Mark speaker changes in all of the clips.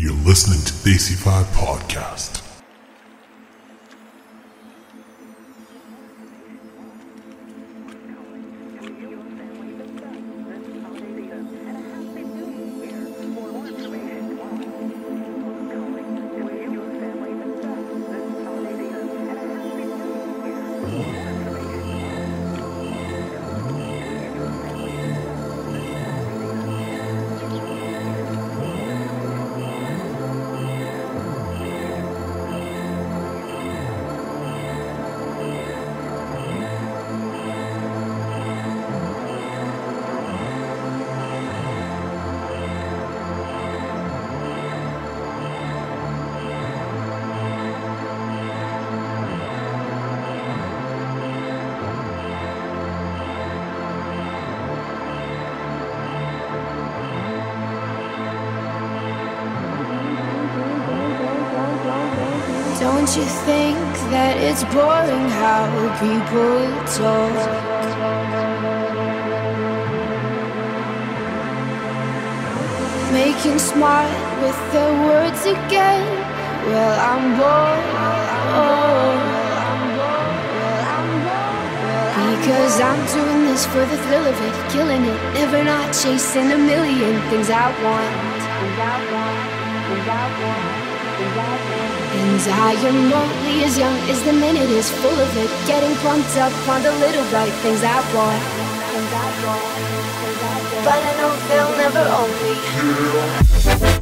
Speaker 1: You're listening to the AC5 Podcast.
Speaker 2: Don't you think that it's boring how people talk? Making smart with their words again. Well, I'm bored. Because I'm doing this for the thrill of it, killing it, never not chasing a million things I want. Things I want. Things I want. Things I want. I am only as young as the minute is full of it. Getting pumped up on the little bright things I want. But I know they'll never own me.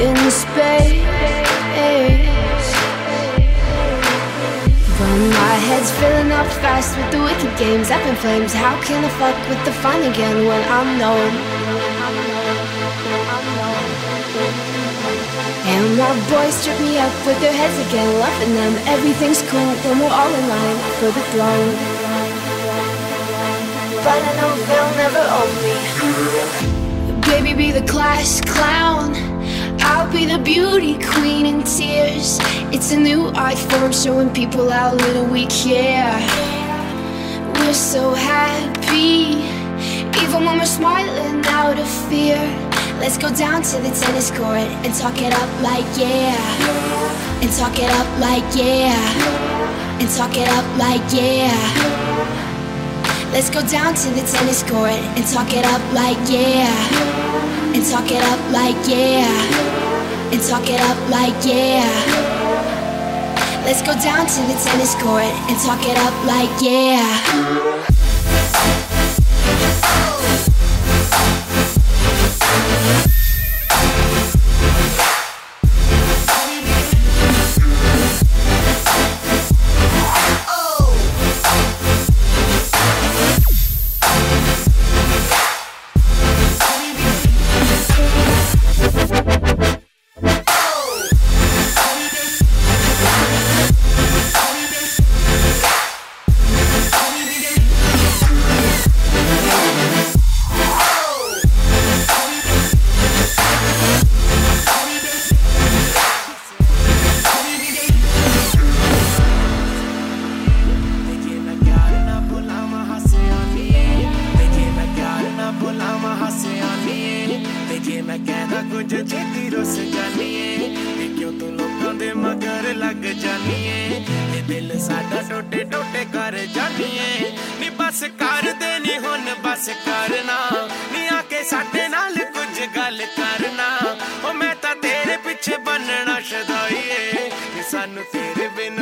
Speaker 2: In space. But my head's filling up fast with the wicked games up in flames. How can I fuck with the fun again when I'm known? And my boys trip me up with their heads again, loving them. Everything's cool when we're all in line for the throne. But I know they'll never own me. Baby, be the class clown. I'll be the beauty queen in tears. It's a new art form showing people how little we care. We're so happy, even when we're smiling out of fear. Let's go down to the tennis court and talk it up like yeah. And talk it up like yeah. And talk it up like yeah. Let's go down to the tennis court and talk it up like yeah. And talk it up like yeah. And talk it up like yeah. Let's go down to the tennis court and talk it up like yeah.
Speaker 3: ਜੇ ਛੇਤੀ ਰੁੱਸ ਜਾਨੀਏ ਤੇ ਕਿਉਂ ਤੂੰ ਲੋਕਾਂ ਦੇ ਮਗਰ ਲੱਗ ਜਾਨੀਏ। ਇਹ ਦਿਲ ਸਾਡਾ ਟੋਟੇ ਟੋਟੇ ਕਰ ਜਾਨੀਏ। ਨੀ ਬਸ ਕਰਦੇ ਨੀ ਹੁਣ ਬਸ ਕਰਨਾ। ਨੀ ਆ ਕੇ ਸਾਡੇ ਨਾਲ ਕੁਝ ਗੱਲ ਕਰਨਾ। ਉਹ ਮੈਂ ਤਾਂ ਤੇਰੇ ਪਿੱਛੇ ਬੰਨਣਾ ਸ਼ਦਾਈਏ। ਸਾਨੂੰ ਤੇਰੇ ਬਿਨ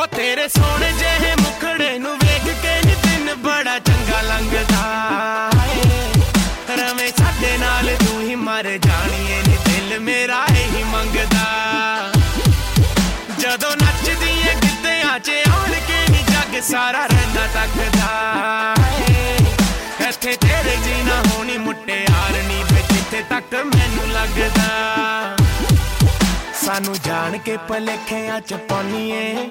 Speaker 3: ਹੋ ਤੇਰੇ ਸੋਹਣੇ ਜਿਹੇ ਮੁਖੜੇ ਨੂੰ ਵੇਖ ਕੇ ਨੀ ਦਿਨ ਬੜਾ ਚੰਗਾ ਲੰਘਦਾ ਏ। ਰਵੇਂ ਸਾਡੇ ਨਾਲ ਤੂੰ ਹੀ ਮਰ ਜਾਣੀਏ ਨੀ, ਦਿਲ ਮੇਰਾ ਇਹੀ ਮੰਗਦਾ ਜਦੋਂ ਨੱਚਦੀ ਏ ਗਿੱਧਿਆਂ 'ਚ ਆਣ ਕੇ ਨੀ ਜੱਗ ਸਾਰਾ ਰਹਿੰਦਾ ਤੱਕਦਾ ਏ। ਇੱਥੇ ਤੇਰੇ ਜੀਣਾ ਹੋਣੀ ਮੁਟਿਆਰ ਨੀ ਵੇ ਜਿੱਥੇ ਤੱਕ ਮੈਨੂੰ ਲੱਗਦਾ ਸਾਨੂੰ ਜਾਣ ਕੇ ਭਲੇਖਿਆਂ ਚ ਪਾਉਣੀਏ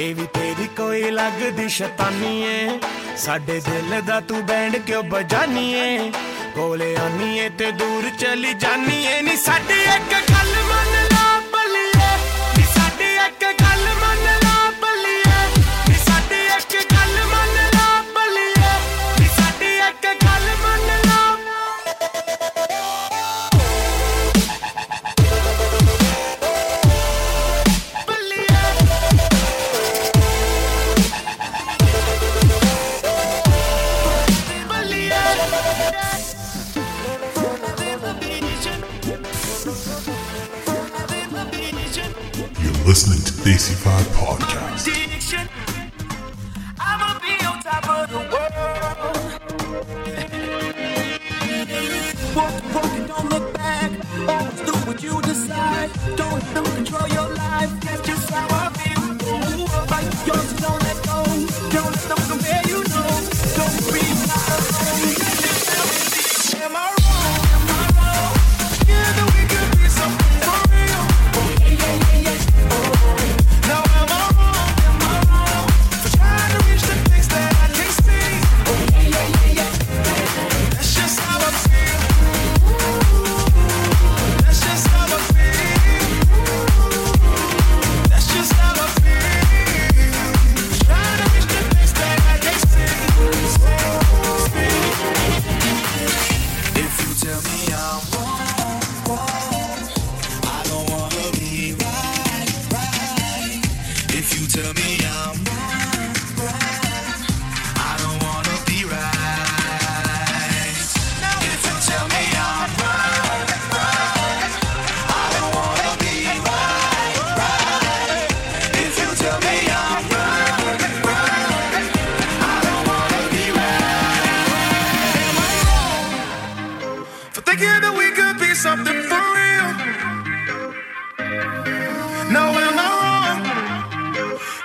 Speaker 3: ਇਹ ਵੀ ਤੇਰੀ ਕੋਈ ਲੱਗਦੀ ਸ਼ੈਤਾਨੀਏ। ਸਾਡੇ ਦਿਲ ਦਾ ਤੂੰ ਬੈਂਡ ਕਿਉਂ ਬਜਾਨੀਏ ਕੋਲੇ ਆਨੀਏ ਤੇ ਦੂਰ ਚਲੀ ਜਾਨੀਏ। ਨੀ ਸਾਡੀ ਇੱਕ ਗੱਲ ਮੰਨ ਲਾ ਬੱਲੀਏ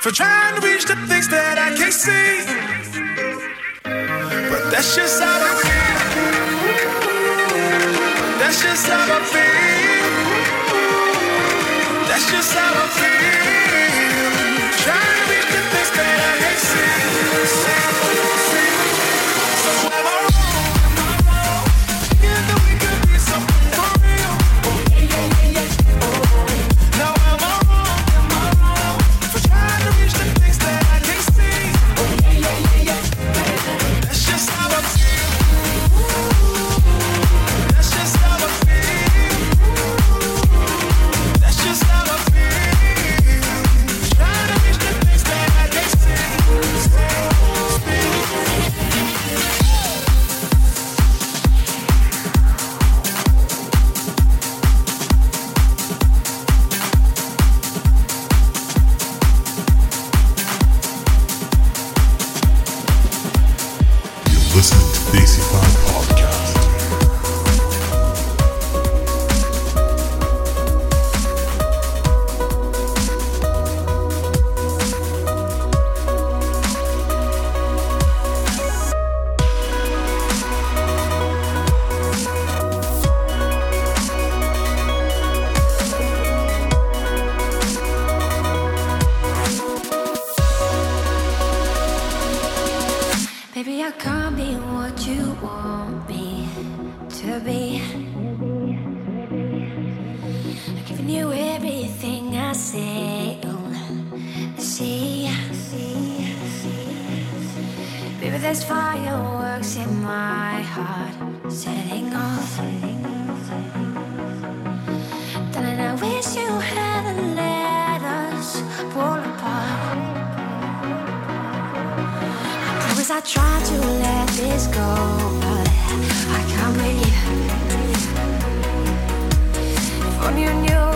Speaker 4: for trying to reach the things that I can't see? But that's just how I feel. That's just how I feel. That's just how I feel. Trying to reach the things that I can't see.
Speaker 5: My heart setting off. Darling, I wish you hadn't let us fall apart. Cause I tried to let this go, but I can't breathe. If only you knew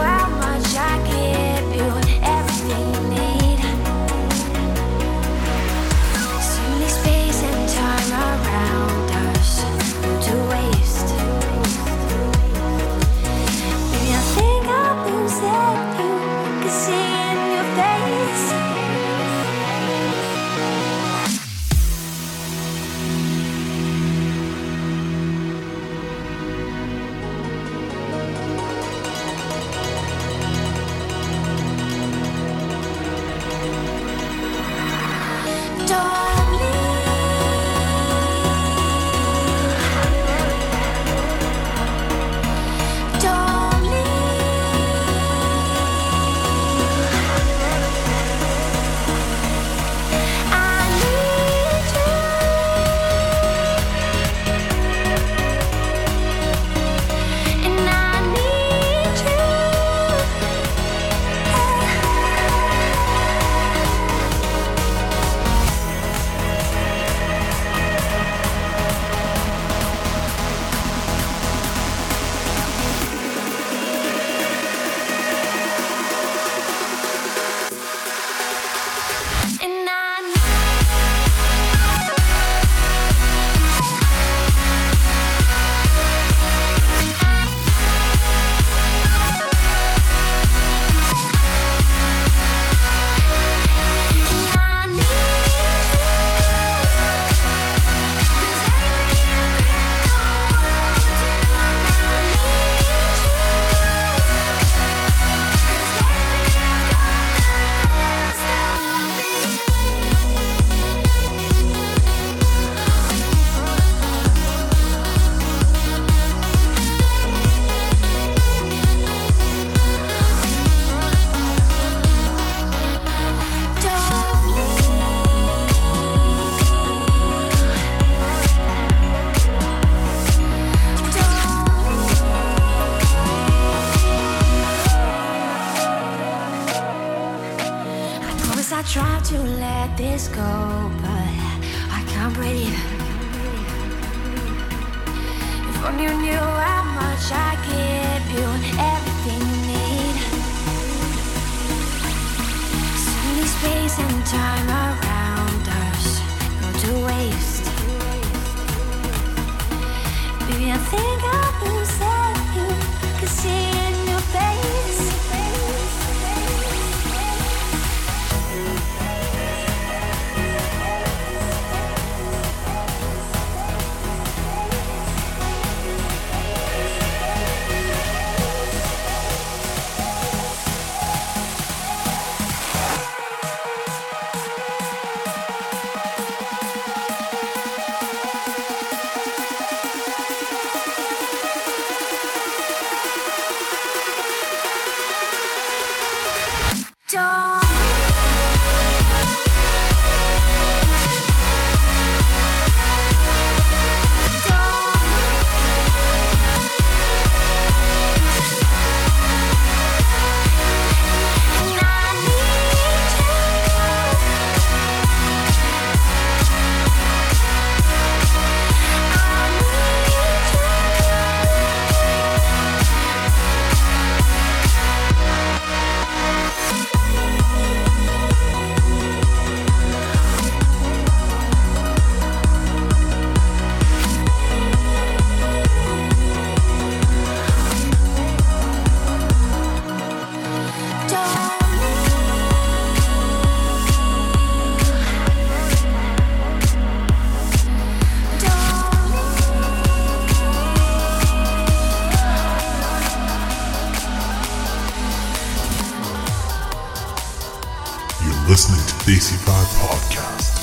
Speaker 5: only you knew how much I give you everything you need. Suddenly space and time around us go to waste. Baby, I think
Speaker 1: listening to the AC5 Podcast.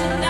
Speaker 1: tonight.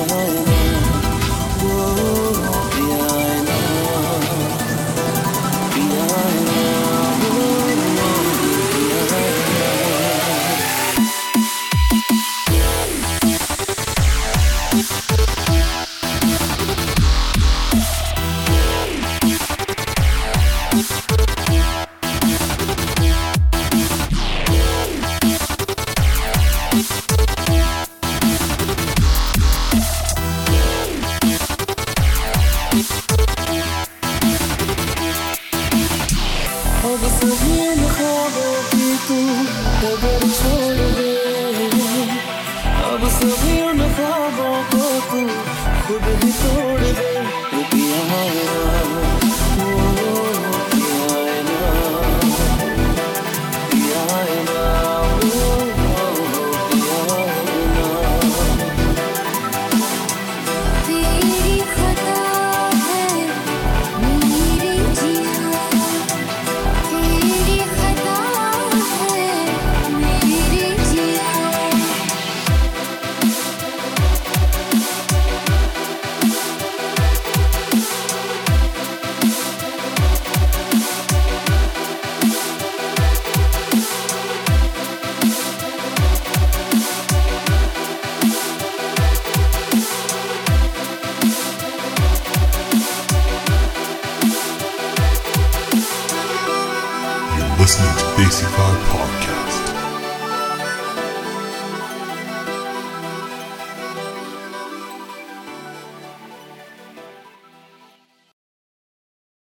Speaker 1: Oh.